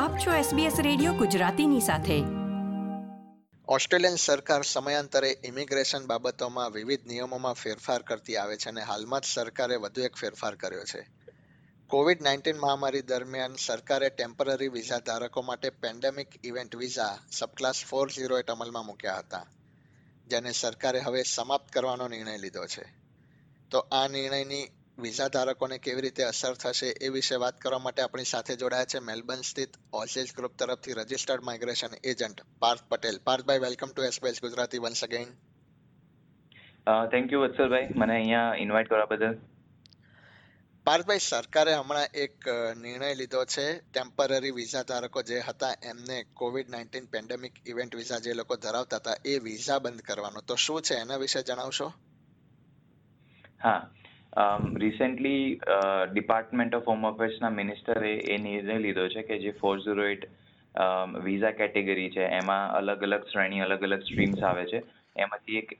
આપ છો SBS radio ગુજરાતીની સાથે. ઓસ્ટ્રેલિયન સરકાર સમયાંતરે ઇમિગ્રેશન બાબતોમાં વિવિધ નિયમોમાં ફેરફાર કરતી આવે છે અને હાલમાં જ સરકારે વધુ એક ફેરફાર કર્યો છે. કોવિડ નાઇન્ટીન મહામારી દરમિયાન સરકારે ટેમ્પરરી વિઝા ધારકો માટે pandemic event visa subclass four zero eight અમલમાં મૂક્યા હતા, જેને સરકારે હવે સમાપ્ત કરવાનો નિર્ણય લીધો છે. તો આ નિર્ણયની વિઝા ધારકોને કેવી રીતે અસર થશે એ વિશે વાત કરવા માટે આપણી સાથે જોડાયા છે મેલબર્ન સ્થિત ઓસેજ ગ્રુપ તરફથી registered migration agent Parth Patel. Parthbhai welcome to SBS Gujarati once again thank you વત્સલભાઈ મને અહીંયા ઇન્વાઇટ કરવા બદલ. પાર્થભાઈ સરકારે હમણાં એક નિર્ણય લીધો છે. ટેમ્પરરી વિઝા ધારકો જે હતા એમને COVID nineteen pandemic event visa જે લોકો ધરાવતા હતા એ વિઝા બંધ કરવાનો. તો શું છે એના વિશે જણાવશો? હા. રિસેન્ટલી ડિપાર્ટમેન્ટ ઓફ હોમ અફેર્સના મિનિસ્ટરે એ નિર્ણય લીધો છે કે જે four zero eight visa category છે, એમાં અલગ અલગ શ્રેણી, અલગ અલગ સ્ટ્રીમ્સ આવે છે. એમાંથી એક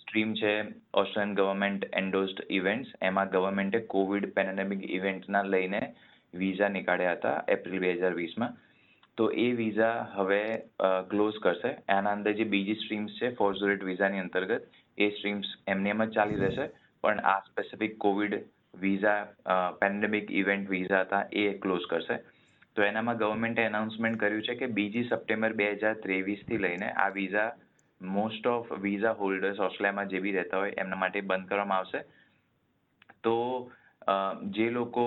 સ્ટ્રીમ છે ઓસ્ટ્રેલિયન ગવર્મેન્ટ એન્ડોસ્ડ ઇવેન્ટ્સ એમાં ગવર્મેન્ટે કોવિડ પેન્ડેમિક ઇવેન્ટના લઈને વિઝા નીકાળ્યા હતા એપ્રિલ બે હજાર વીસમાં તો એ વિઝા હવે ક્લોઝ કરશે. એના અંદર જે બીજી સ્ટ્રીમ્સ છે ફોર ઝીરો એટ વિઝાની અંતર્ગત, એ સ્ટ્રીમ્સ એમની એમ જ ચાલી રહેશે. પણ આ specific COVID visa pandemic event visa હતા, એ ક્લોઝ કરશે. તો એનામાં ગવર્મેન્ટે એનાઉન્સમેન્ટ કર્યું છે કે બીજી સપ્ટેમ્બર બે હજાર ત્રેવીસથી લઈને આ visa most of visa holders ઓસ્ટ્રેલિયામાં જે બી રહેતા હોય, એમના માટે બંધ કરવામાં આવશે. તો જે લોકો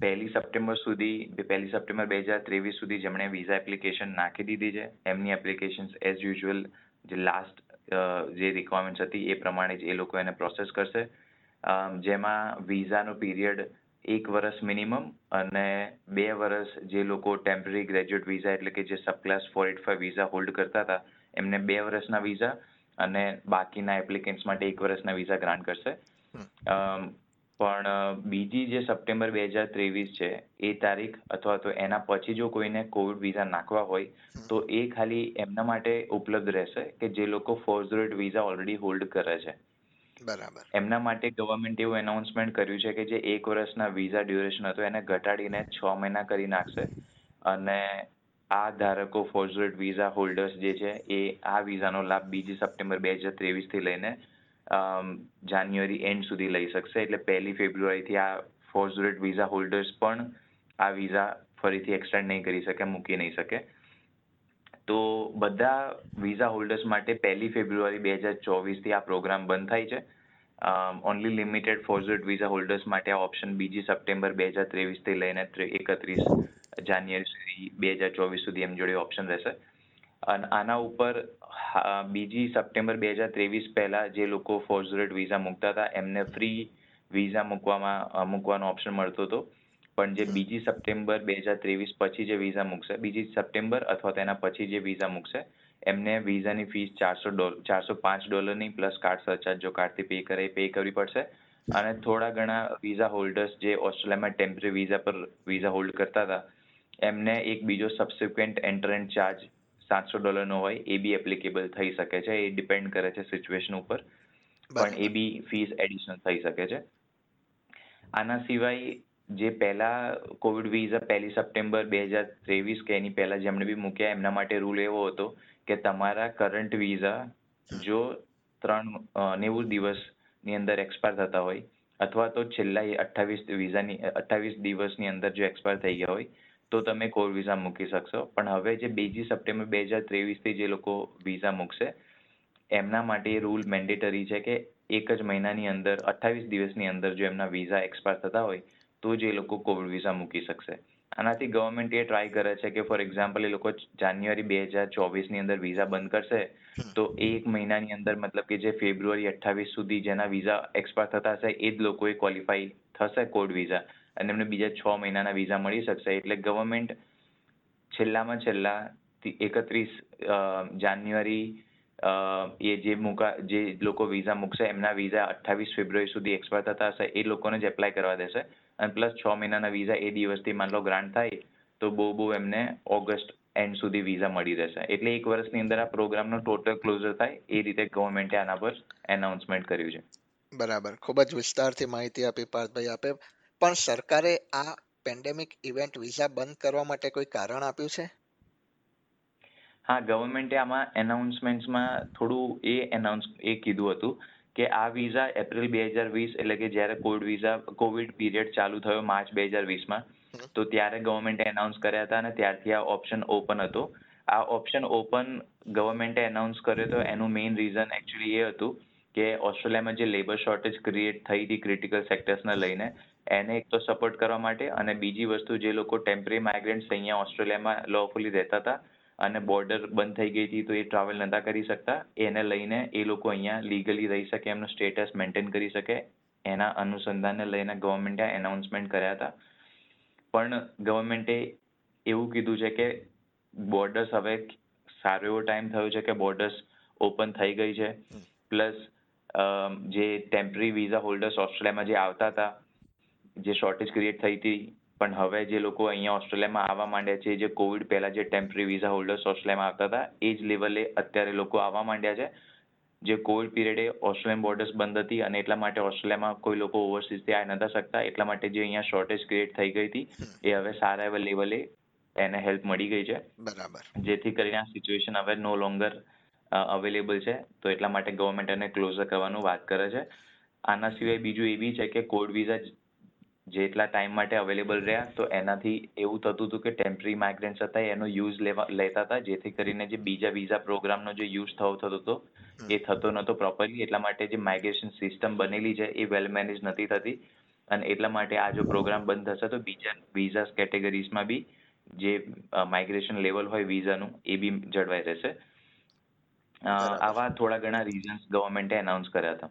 પહેલી સપ્ટેમ્બર સુધી, પહેલી સપ્ટેમ્બર બે હજાર ત્રેવીસ સુધી જેમણે વિઝા એપ્લિકેશન નાખી દીધી છે, એમની એપ્લિકેશન્સ એઝ યુઝ્યુઅલ જે લાસ્ટ જે રિક્વાયરમેન્ટ્સ હતી, એ પ્રમાણે જ એ લોકો એને પ્રોસેસ કરશે. જેમાં વિઝાનો પીરિયડ એક વર્ષ મિનિમમ અને બે વર્ષ જે લોકો ટેમ્પરરી ગ્રેજ્યુએટ વિઝા એટલે કે જે subclass four eight five visa hold કરતા હતા એમને બે વર્ષના વિઝા અને બાકીના એપ્લિકેન્ટ્સ માટે એક વર્ષના વિઝા ગ્રાન્ટ કરશે. પણ બીજી જે સપ્ટેમ્બર બે હજાર ત્રેવીસ છે એ તારીખ અથવા તો એના પછી જો કોઈને કોવિડ વિઝા નાખવા હોય તો એ ખાલી એમના માટે ઉપલબ્ધ રહેશે કે જે લોકો ફોર વિઝા ઓલરેડી હોલ્ડ કરે છે. બરાબર. એમના માટે ગવર્મેન્ટ એવું એનાઉન્સમેન્ટ કર્યું છે કે જે એક વર્ષના વિઝા ડ્યુરેશન હતો, એને ઘટાડીને છ મહિના કરી નાખશે. અને આ ધારકો ફોર્ઝરેટ વિઝા હોલ્ડર્સ જે છે, એ આ વિઝાનો લાભ બીજી સપ્ટેમ્બર બે હજાર ત્રેવીસથી લઈને જાન્યુઆરી એન્ડ સુધી લઈ શકશે. એટલે પહેલી ફેબ્રુઆરીથી આ ફોર્ઝરેટ વિઝા હોલ્ડર્સ પણ આ વિઝા ફરીથી એક્સટેન્ડ નહીં કરી શકે, મૂકી નહીં શકે. તો બધા વિઝા હોલ્ડર્સ માટે પહેલી ફેબ્રુઆરી બે હજાર ચોવીસથી આ પ્રોગ્રામ બંધ થાય છે. ઓનલી લિમિટેડ ફોર્ઝડ વિઝા હોલ્ડર્સ માટે આ ઓપ્શન બીજી સપ્ટેમ્બર બે હજાર ત્રેવીસથી લઈને એકત્રીસ જાન્યુઆરી સુધી, બે હજાર ચોવીસ સુધી એમ જોડે ઓપ્શન રહેશે. અને આના ઉપર બીજી સપ્ટેમ્બર બે હજાર ત્રેવીસ પહેલા જે લોકો ફોર્ઝરેટ વિઝા મૂકતા હતા, એમને ફ્રી વિઝા મૂકવામાં મૂકવાનો ઓપ્શન મળતો હતો. પણ જે બીજી સપ્ટેમ્બર બે હજાર ત્રેવીસ પછી જે વિઝા મૂકશે બીજી સપ્ટેમ્બર અથવા તેના પછી જે વિઝા મૂકશે એમને વિઝાની ફીસ ચારસો ડોલર ચારસો પાંચ ડોલરની પ્લસ કાર્ડ સરચાર્જ જો કાર્ડથી પે કરે પે કરવી પડશે. અને થોડા ઘણા વિઝા હોલ્ડર્સ જે ઓસ્ટ્રેલિયામાં ટેમ્પરરી વિઝા પર વિઝા હોલ્ડ કરતા હતા એમને એક બીજો સબસિક્વન્ટ એન્ટ્રન્ટ ચાર્જ સાતસો ડોલરનો હોય એ બી એપ્લિકેબલ થઈ શકે છે. એ ડિપેન્ડ કરે છે સિચ્યુએશન ઉપર. પણ એ બી ફીસ એડિશનલ થઈ શકે છે. આના સિવાય જે પહેલા કોવિડ વિઝા પહેલી સપ્ટેમ્બર બે હજાર ત્રેવીસ કે એની પહેલા જેમણે બી મૂક્યા એમના માટે રૂલ એવો હતો કે તમારા કરંટ વિઝા જો ત્રણ નેવું દિવસની અંદર એક્સપાયર થતા હોય અથવા તો છેલ્લા અઠ્ઠાવીસ વિઝાની, અઠ્ઠાવીસ દિવસની અંદર જો એક્સપાયર થઈ ગયા હોય, તો તમે કોવિડ વિઝા મૂકી શકશો. પણ હવે જે બીજી સપ્ટેમ્બર બે હજાર ત્રેવીસથી જે લોકો વિઝા મૂકશે, એમના માટે એ રૂલ મેન્ડેટરી છે કે એક જ મહિનાની અંદર, અઠ્ઠાવીસ દિવસની અંદર જો એમના વિઝા એક્સપાયર થતા હોય તો જ એ લોકો કોવિડ વિઝા મૂકી શકશે. આનાથી ગવર્મેન્ટ એ ટ્રાય કરે છે કે ફોર એક્ઝામ્પલ એ લોકો જાન્યુઆરી બે હજાર ચોવીસની અંદર વિઝા બંધ કરશે તો એક મહિનાની અંદર મતલબ કે જે ફેબ્રુઆરી અઠ્ઠાવીસ સુધી જેના વિઝા એક્સપાયર થતા હશે એ જ લોકોએ ક્વોલિફાય થશે કોડ વિઝા અને એમને બીજા છ મહિનાના વિઝા મળી શકશે. એટલે ગવર્મેન્ટ છેલ્લામાં છેલ્લા એકત્રીસ જાન્યુઆરી એ જે મૂકા, જે લોકો વિઝા મૂકશે, એમના વિઝા અઠ્ઠાવીસ ફેબ્રુઆરી સુધી એક્સપાયર થતા હશે, એ લોકોને જ એપ્લાય કરવા દેશે. અને પ્લસ છ મહિનાના વિઝા એ દિવસથી માન લો ગ્રાન્ટ થાય, તો બહુ બહુ એમને ઓગસ્ટ એન્ડ સુધી વિઝા મળી રહેશે. એટલે એક વર્ષની અંદર આ પ્રોગ્રામનો ટોટલ ક્લોઝર થાય, એ રીતે ગવર્મેન્ટે આના પર એનાઉન્સમેન્ટ કર્યું છે. બરાબર. ખૂબ જ વિસ્તારથી માહિતી આપી પાર્થભાઈ આપે. પણ સરકારે આ પેન્ડેમિક ઇવેન્ટ વિઝા બંધ કરવા માટે કોઈ કારણ આપ્યું છે? હા ગવર્મેન્ટે આમાં એનાઉન્સમેન્ટ્સમાં થોડું એ એનાઉન્સ એ કીધું હતું કે આ વિઝા એપ્રિલ બે હજાર વીસ એટલે કે જ્યારે કોવિડ વિઝા કોવિડ પીરિયડ ચાલુ થયો માર્ચ બે હજાર વીસમાં તો ત્યારે ગવર્મેન્ટે એનાઉન્સ કર્યા હતા અને ત્યારથી આ ઓપ્શન ઓપન હતો. આ ઓપ્શન ઓપન ગવર્મેન્ટે એનાઉન્સ કર્યો તો એનું મેઇન રીઝન એકચ્યુઅલી એ હતું કે ઓસ્ટ્રેલિયામાં જે લેબર શોર્ટેજ ક્રિએટ થઈ હતી ક્રિટિકલ સેક્ટર્સને લઈને એને એક તો સપોર્ટ કરવા માટે અને બીજી વસ્તુ જે લોકો ટેમ્પરરી માઇગ્રન્ટ્સ અહીંયા ઓસ્ટ્રેલિયામાં લોફુલી રહેતા હતા અને બોર્ડર બંધ થઈ ગઈ હતી તો એ ટ્રાવેલ નતા કરી શકતા. એને લઈને એ લોકો અહીંયા લીગલી રહી શકે એમનું સ્ટેટસ મેન્ટેન કરી શકે. એના અનુસંધાનને લઈને ગવર્મેન્ટે એનાઉન્સમેન્ટ કર્યા હતા. પણ ગવર્મેન્ટે એવું કીધું છે કે બોર્ડર્સ હવે સારો એવો ટાઈમ થયો છે કે બોર્ડર્સ ઓપન થઈ ગઈ છે. પ્લસ જે ટેમ્પરરી વિઝા હોલ્ડર્સ ઓસ્ટ્રેલિયામાં જે આવતા હતા જે શોર્ટેજ ક્રિએટ થઈ હતી પણ હવે જે લોકો અહીંયા ઓસ્ટ્રેલિયામાં આવવા માંડ્યા છે જે કોવિડ પહેલા જે ટેમ્પરરી વિઝા હોલ્ડર્સ ઓસ્ટ્રેલિયામાં આવતા હતા એ જ લેવલે અત્યારે લોકો આવવા માંડ્યા છે. જે કોવિડ પીરિયડે ઓસ્ટ્રેલિયન બોર્ડર્સ બંધ હતી અને એટલા માટે ઓસ્ટ્રેલિયામાં કોઈ લોકો ઓવરસીઝથી આવી નતા શકતા એટલા માટે જે અહીંયા શોર્ટેજ ક્રિએટ થઈ ગઈ હતી એ હવે સારા એવા લેવલે એને હેલ્પ મળી ગઈ છે. બરાબર. જેથી કરીને આ સિચ્યુએશન હવે નો લોંગર અવેલેબલ છે. તો એટલા માટે ગવર્મેન્ટ એને ક્લોઝર કરવાનું વાત કરે છે. આના સિવાય બીજું એ બી છે કે કોડ વિઝા જેટલા ટાઈમ માટે અવેલેબલ રહ્યા તો એનાથી એવું થતું હતું કે ટેમ્પરરી માઇગ્રન્ટ્સ હતા એનો યુઝ લેવા લેતા હતા જેથી કરીને જે બીજા વિઝા પ્રોગ્રામનો જે યુઝ થવો થતો હતો એ થતો નહોતો પ્રોપરલી એટલા માટે જે માઇગ્રેશન સિસ્ટમ બનેલી છે એ વેલ મેનેજ નથી થતી. અને એટલા માટે આ જો પ્રોગ્રામ બંધ થશે તો બીજા વિઝા કેટેગરીઝમાં બી જે માઇગ્રેશન લેવલ હોય વિઝાનું એ બી જળવાઈ રહેશે. આવા થોડા ઘણા રીઝન્સ ગવર્મેન્ટે એનાઉન્સ કર્યા હતા.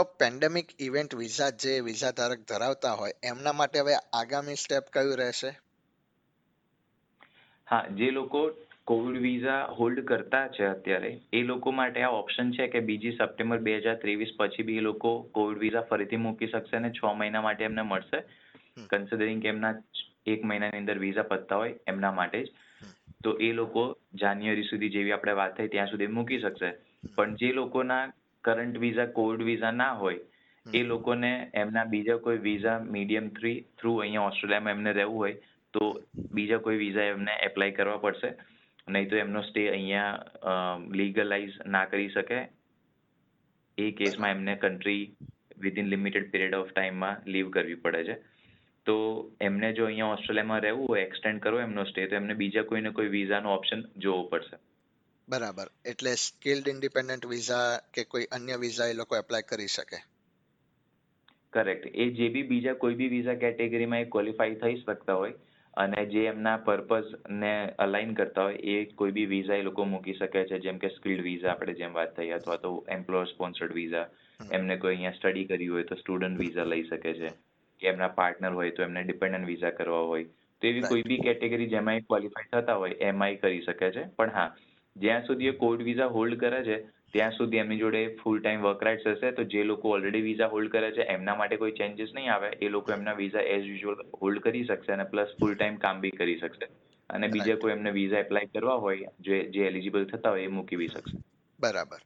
તો પેન્ડેમિક ઇવેન્ટ વિઝા જે વિઝા ધારક ધરાવતા હોય એમના માટે હવે આગામી સ્ટેપ કયું રહેશે? હા જે લોકો કોવિડ વિઝા હોલ્ડ કરતા છે અત્યારે એ લોકો માટે આ ઓપ્શન છે કે બીજી સપ્ટેમ્બર બે હજાર ત્રેવીસ પછી બી એ લોકો કોવિડ વિઝા ફરીથી મૂકી શકશે અને છ મહિના માટે એમને મળશે. કન્સિડરિંગ કે એમના એક મહિનાની અંદર વિઝા પતતા હોય એમના માટે જ. તો એ લોકો જાન્યુઆરી સુધી જેવી આપણે વાત થઈ ત્યાં સુધી મૂકી શકશે. પણ જે લોકોના કરંટ વિઝા કોવિડ વિઝા ના હોય એ લોકોને એમના બીજા કોઈ વિઝા મીડિયમ થ્રી થ્રુ અહીંયા ઓસ્ટ્રેલિયામાં એમને રહેવું હોય તો બીજા કોઈ વિઝા એમને એપ્લાય કરવા પડશે. નહીં તો એમનો સ્ટે અહીંયા લીગલાઇઝ ના કરી શકે. એ કેસમાં એમને country within limited period of ટાઈમમાં લીવ કરવી પડે છે. તો એમને જો અહીંયા ઓસ્ટ્રેલિયામાં રહેવું હોય એક્સટેન્ડ કરવો એમનો સ્ટે તો એમને બીજા કોઈને કોઈ વિઝાનો ઓપ્શન જોવો પડશે. બરાબર. એટલે સ્કિલ્ડ ઇન્ડિપેન્ડન્ટ વિઝા કે કોઈ અન્ય વિઝા એ લોકો એપ્લાય કરી શકે? કરેક્ટ એ જે બી બીજા કોઈ બી વિઝા કેટેગરીમાં એ ક્વોલિફાઈ થઈ શકતા હોય અને જે એમના પર્પઝ ને અલાઇન કરતા હોય એ કોઈ બી વિઝા એ લોકો મૂકી શકે છે. જેમ કે સ્કિલ્ડ વિઝા આપણે જેમ વાત થઈ અથવા તો એમ્પ્લોયર સ્પોન્સર્ડ વિઝા એમને કોઈ અહીંયા સ્ટડી કરી હોય તો સ્ટુડન્ટ વિઝા લઈ શકે છે. કે એમના પાર્ટનર હોય તો એમને ડિપેન્ડન્ટ વિઝા કરવા હોય. તો એવી કોઈ બી કેટેગરી જેમાં એ ક્વોલિફાઈ થતા હોય એમાં કરી શકે છે. પણ હા જ્યાં સુધી એ કોવિડ વિઝા હોલ્ડ કરે છે ત્યાં સુધી એમની જોડે ફૂલ ટાઈમ વર્ક રાઇટ્સ હશે તો જે લોકો ઓલરેડી વિઝા હોલ્ડ કરે છે એમના માટે કોઈ ચેન્જીસ નહીં આવે. એ લોકો એમના વિઝા એઝ યુઝ્યુઅલ હોલ્ડ કરી શકશે અને પ્લસ ફૂલ ટાઈમ કામ બી કરી શકશે. અને બીજા કોઈ એમને વિઝા એપ્લાય કરવા હોય જે જે એલિજિબલ થતા હોય એ મૂકી બી શકશે. બરાબર.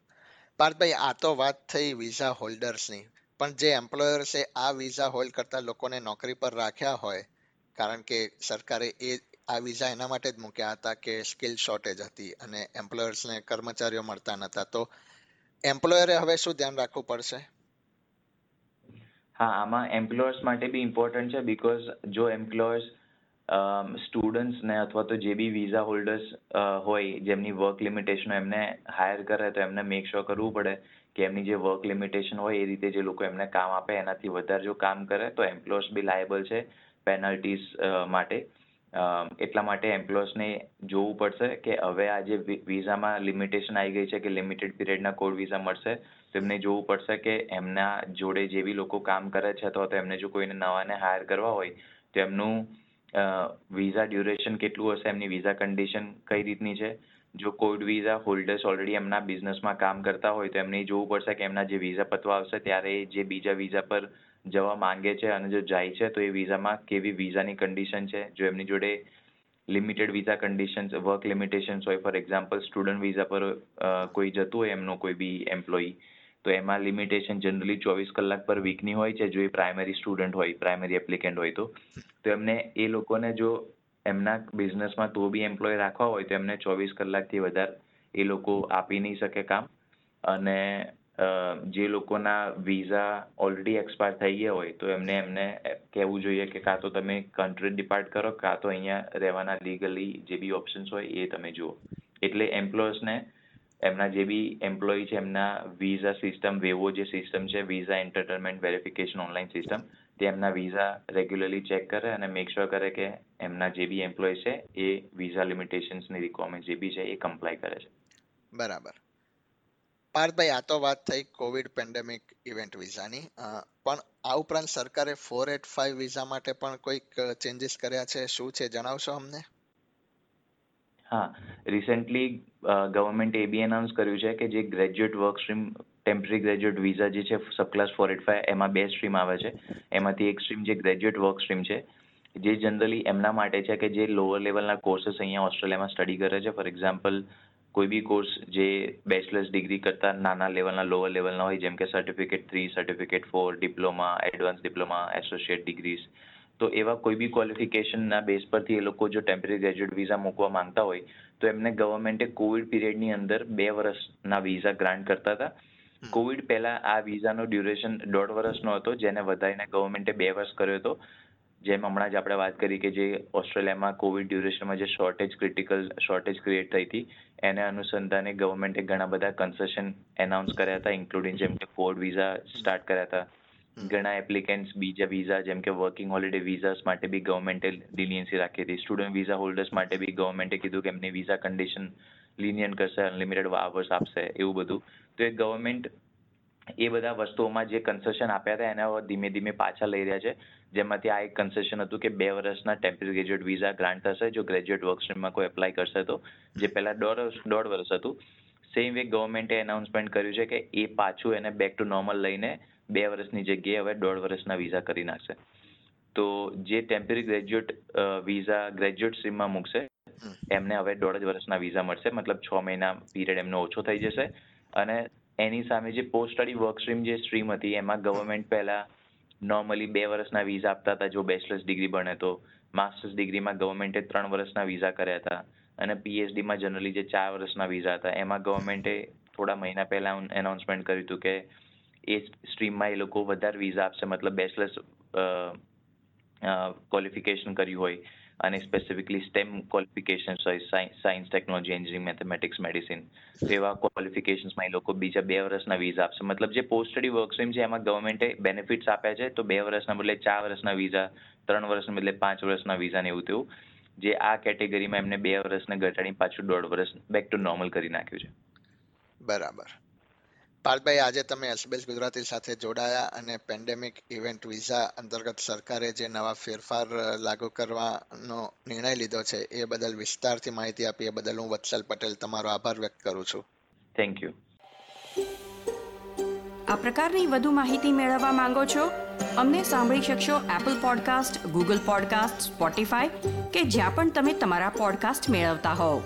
પાર્થભાઈ આ તો વાત થઈ વિઝા હોલ્ડર્સની પણ જે એમ્પ્લોયર્સે આ વિઝા હોલ્ડ કરતા લોકોને નોકરી પર રાખ્યા હોય કારણ કે સરકારે એ આ વિઝા એના માટે જ મૂક્યા હતા કે સ્કિલ શોર્ટેજ હતી અને એમ્પ્લોયર્સને કર્મચારીઓ મળતા નતા. તો એમ્પ્લોયરે હવે શું ધ્યાન રાખવું પડશે? હા, આમાં એમ્પ્લોયર્સ માટે બી ઇમ્પોર્ટન્ટ છે બીકોઝ જો એમ્પ્લોયર્સ સ્ટુડન્ટ્સને અથવા તો જે બી વિઝા હોલ્ડર્સ હોય, જેમની વર્ક લિમિટેશન એમને હાયર કરે તો એમને મેક શ્યોર કરવું પડે કે એમની જે વર્ક લિમિટેશન હોય, એ રીતે જે લોકો એમને કામ આપે, એનાથી વધારે જો કામ કરે, તો એમ્પ્લોયર્સ બી લાયબલ છે પેનલ્ટીઝ માટે. એટલા માટે એમ્પ્લોયર્સને જોવું પડશે કે હવે આ જે વિઝામાં લિમિટેશન આવી ગઈ છે કે લિમિટેડ પીરિયડના કોડ વિઝા મળશે, તો એમને જોવું પડશે કે એમના જોડે જે બી લોકો કામ કરે છે અથવા તો એમને જો કોઈને નવાને હાયર કરવા હોય, તો એમનું વિઝા ડ્યુરેશન કેટલું હશે, એમની વિઝા કન્ડિશન કઈ રીતની છે? જો કોડ વિઝા હોલ્ડર્સ ઓલરેડી એમના બિઝનેસમાં કામ કરતા હોય, તો એમને જોવું પડશે કે એમના જે વિઝા પતવા આવશે, ત્યારે જે બીજા વિઝા પર જવા માંગે છે અને જો જાય છે, તો એ વિઝામાં કેવી વિઝાની કન્ડિશન છે? જો એમની જોડે limited visa conditions work limitations હોય ફોર એક્ઝામ્પલ સ્ટુડન્ટ વિઝા પર કોઈ જતું હોય એમનો કોઈ બી એમ્પ્લોયી તો એમાં લિમિટેશન જનરલી ચોવીસ કલાક પર વીકની હોય છે, જો એ પ્રાઇમરી સ્ટુડન્ટ હોય પ્રાઇમરી એપ્લિકેન્ટ હોય તો. તો એમને એ લોકોને જો એમના બિઝનેસમાં તો બી એમ્પ્લોય રાખવા હોય, તો એમને ચોવીસ કલાકથી વધારે એ લોકો આપી નહીં શકે કામ. અને જે લોકોના વિઝા ઓલરેડી એક્સપાયર થઈ ગયા હોય, તો એમને એમને કહેવું જોઈએ કે કાં તો તમે કન્ટ્રી ડિપાર્ટ કરો, કાં તો અહીંયા રહેવાના લીગલી જે બી ઓપ્શન્સ હોય એ તમે જુઓ. એટલે એમ્પ્લોયર્સને એમના જે બી એમ્પ્લોયી છે, એમના વિઝા સિસ્ટમ વેવો જે સિસ્ટમ છે visa entitlement verification online system તે એમના વિઝા રેગ્યુલરલી ચેક કરે અને મેક શ્યોર કરે કે એમના જે બી એમ્પ્લોય છે, એ વિઝા લિમિટેશન્સની રિક્વાયરમેન્ટ જે બી છે, એ કમ્પ્લાય કરે છે. બરાબર. પાર્થભાઈ, આ તો વાત થઈ કોવિડ પેન્ડેમિક ઇવેન્ટ વિઝાની. પણ આ ઉપરાંત સરકારે ફોર એટ ફાઈવ વિઝા માટે પણ કોઈક ચેન્જીસ કર્યા છે? શું છે? જણાવશો અમને? હા. રિસેન્ટલી ગવર્મેન્ટે એ બી એનાઉન્સ કર્યું છે કે જે graduate work stream temporary graduate visa જે છે subclass four eight five એમાં બે સ્ટ્રીમ આવે છે. એમાંથી એક સ્ટ્રીમ જે ગ્રેજ્યુએટ વર્ક સ્ટ્રીમ છે, જે જનરલી એમના માટે છે કે જે લોઅર લેવલના કોર્सेस અહીંયા ઓસ્ટ્રેલિયામાં સ્ટડી કરે છે. ફોર એક્ઝામ્પલ કોઈ બી કોર્સ જે બેચલર્સ ડિગ્રી કરતાં નાના લેવલના લોઅર લેવલના હોય જેમ કે certificate three certificate four diploma advanced diploma associate degrees તો એવા કોઈ બી ક્વોલિફિકેશનના બેઝ પરથી એ લોકો જો ટેમ્પરરી ગ્રેજ્યુએટ વિઝા મૂકવા માંગતા હોય તો એમને ગવર્મેન્ટે કોવિડ પીરિયડની અંદર બે વર્ષના વિઝા ગ્રાન્ટ કરતા હતા. કોવિડ પહેલા આ વિઝાનો ડ્યુરેશન દોઢ વર્ષનો હતો જેને વધારીને ગવર્મેન્ટે બે વર્ષ કર્યો હતો. જેમ હમણાં જ આપણે વાત કરી કે જે ઓસ્ટ્રેલિયામાં કોવિડ ડ્યુરેશનમાં જે શોર્ટેજ ક્રિટિકલ શોર્ટેજ ક્રિએટ થઈ હતી એને અનુસંધાને ગવર્મેન્ટે ઘણા બધા કન્સેશન એનાઉન્સ કર્યા હતા ઇન્ક્લુડિંગ જેમ કે ફોર્ડ વિઝા સ્ટાર્ટ કર્યા હતા. ઘણા એપ્લિકેન્ટ્સ બીજા વિઝા જેમ કે વર્કિંગ હોલિડે વિઝાસ માટે બી ગવર્મેન્ટે લિનિયન્સી રાખી હતી. સ્ટુડન્ટ વિઝા હોલ્ડર્સ માટે બી ગવર્મેન્ટે કીધું કે એમની વિઝા કન્ડિશન લિનિયન કરશે અનલિમિટેડ આવર્સ આપશે એવું બધું. તો એ ગવર્મેન્ટ એ બધા વસ્તુઓમાં જે કન્સેશન આપ્યા હતા, એના ધીમે ધીમે પાછા લઈ રહ્યા છે. જેમાંથી આ એક કન્સેશન હતું કે બે વર્ષના ટેમ્પરરી ગ્રેજ્યુએટ વિઝા ગ્રાન્ટ થશે, જો ગ્રેજ્યુએટ વર્ક સ્ટ્રીમમાં કોઈ એપ્લાય કરશે તો. જે પહેલા દોઢ દોઢ વર્ષ હતું. સેમ વે ગવર્મેન્ટે એનાઉન્સમેન્ટ કર્યું છે કે એ પાછું એને બેક ટુ નોર્મલ લઈને બે વર્ષની જગ્યાએ હવે દોઢ વર્ષના વિઝા કરી નાખશે. તો જે ટેમ્પરરી ગ્રેજ્યુએટ વિઝા ગ્રેજ્યુએટ સ્ટ્રીમમાં મૂકશે, એમને હવે દોઢ જ વર્ષના વિઝા મળશે. મતલબ છ મહિના પીરિયડ એમનો ઓછો થઈ જશે. અને એની સામે જે પોસ્ટ સ્ટડી વર્ક જે સ્ટ્રીમ હતી, એમાં ગવર્મેન્ટ પહેલા નોર્મલી બે વર્ષના વિઝા આપતા હતા, જો બેચલર્સ ડિગ્રી બને તો. માસ્ટર્સ ડિગ્રીમાં ગવર્મેન્ટે ત્રણ વર્ષના વિઝા કર્યા હતા અને પીએચડીમાં જનરલી જે ચાર વર્ષના વિઝા હતા, એમાં ગવર્મેન્ટે થોડા મહિના પહેલા એનાઉન્સમેન્ટ કર્યું હતું કે એ સ્ટ્રીમમાં એ લોકો વધારે વિઝા આપશે, મતલબ બેચલર્સ ક્વોલિફિકેશન કર્યું હોય. અને સ્પેસિફિકલી સ્ટેમ ક્વોલિફિકેશન્સ હોય science technology engineering mathematics medicine એવા ક્વોલિફિકેશન્સમાં એ લોકો બીજા બે વર્ષના વિઝા આપશે. મતલબ જે પોસ્ટ સ્ટડી વર્કસ્ટ્રીમ છે એમાં ગવર્મેન્ટે બેનિફિટ્સ આપ્યા છે, તો બે વર્ષના બદલે ચાર વર્ષના વિઝા ત્રણ વર્ષના બદલે પાંચ વર્ષના વિઝા ને એવું તેવું જે આ કેટેગરીમાં એમને બે વર્ષને ઘટાડી પાછું દોઢ વર્ષ બેક ટુ નોર્મલ કરી નાખ્યું છે. બરાબર. પાર્થભાઈ આજે તમે એસબીએસ ગુજરાતી સાથે જોડાયા અને પેન્ડેમિક ઇવેન્ટ વિઝા અંતર્ગત સરકારે જે નવા ફેરફાર લાગુ કરવાનો નિર્ણય લીધો છે એ બદલ વિસ્તારથી માહિતી આપી એ બદલ હું વત્સલ પટેલ તમારો આભાર વ્યક્ત કરું છું. થેન્ક યુ આ પ્રકારની વધુ માહિતી મેળવવા માંગો છો અમને સાંભળી શકશો Apple podcast Google podcast Spotify કે જ્યાં પણ તમે તમારા પોડકાસ્ટ મેળવતા હોવ.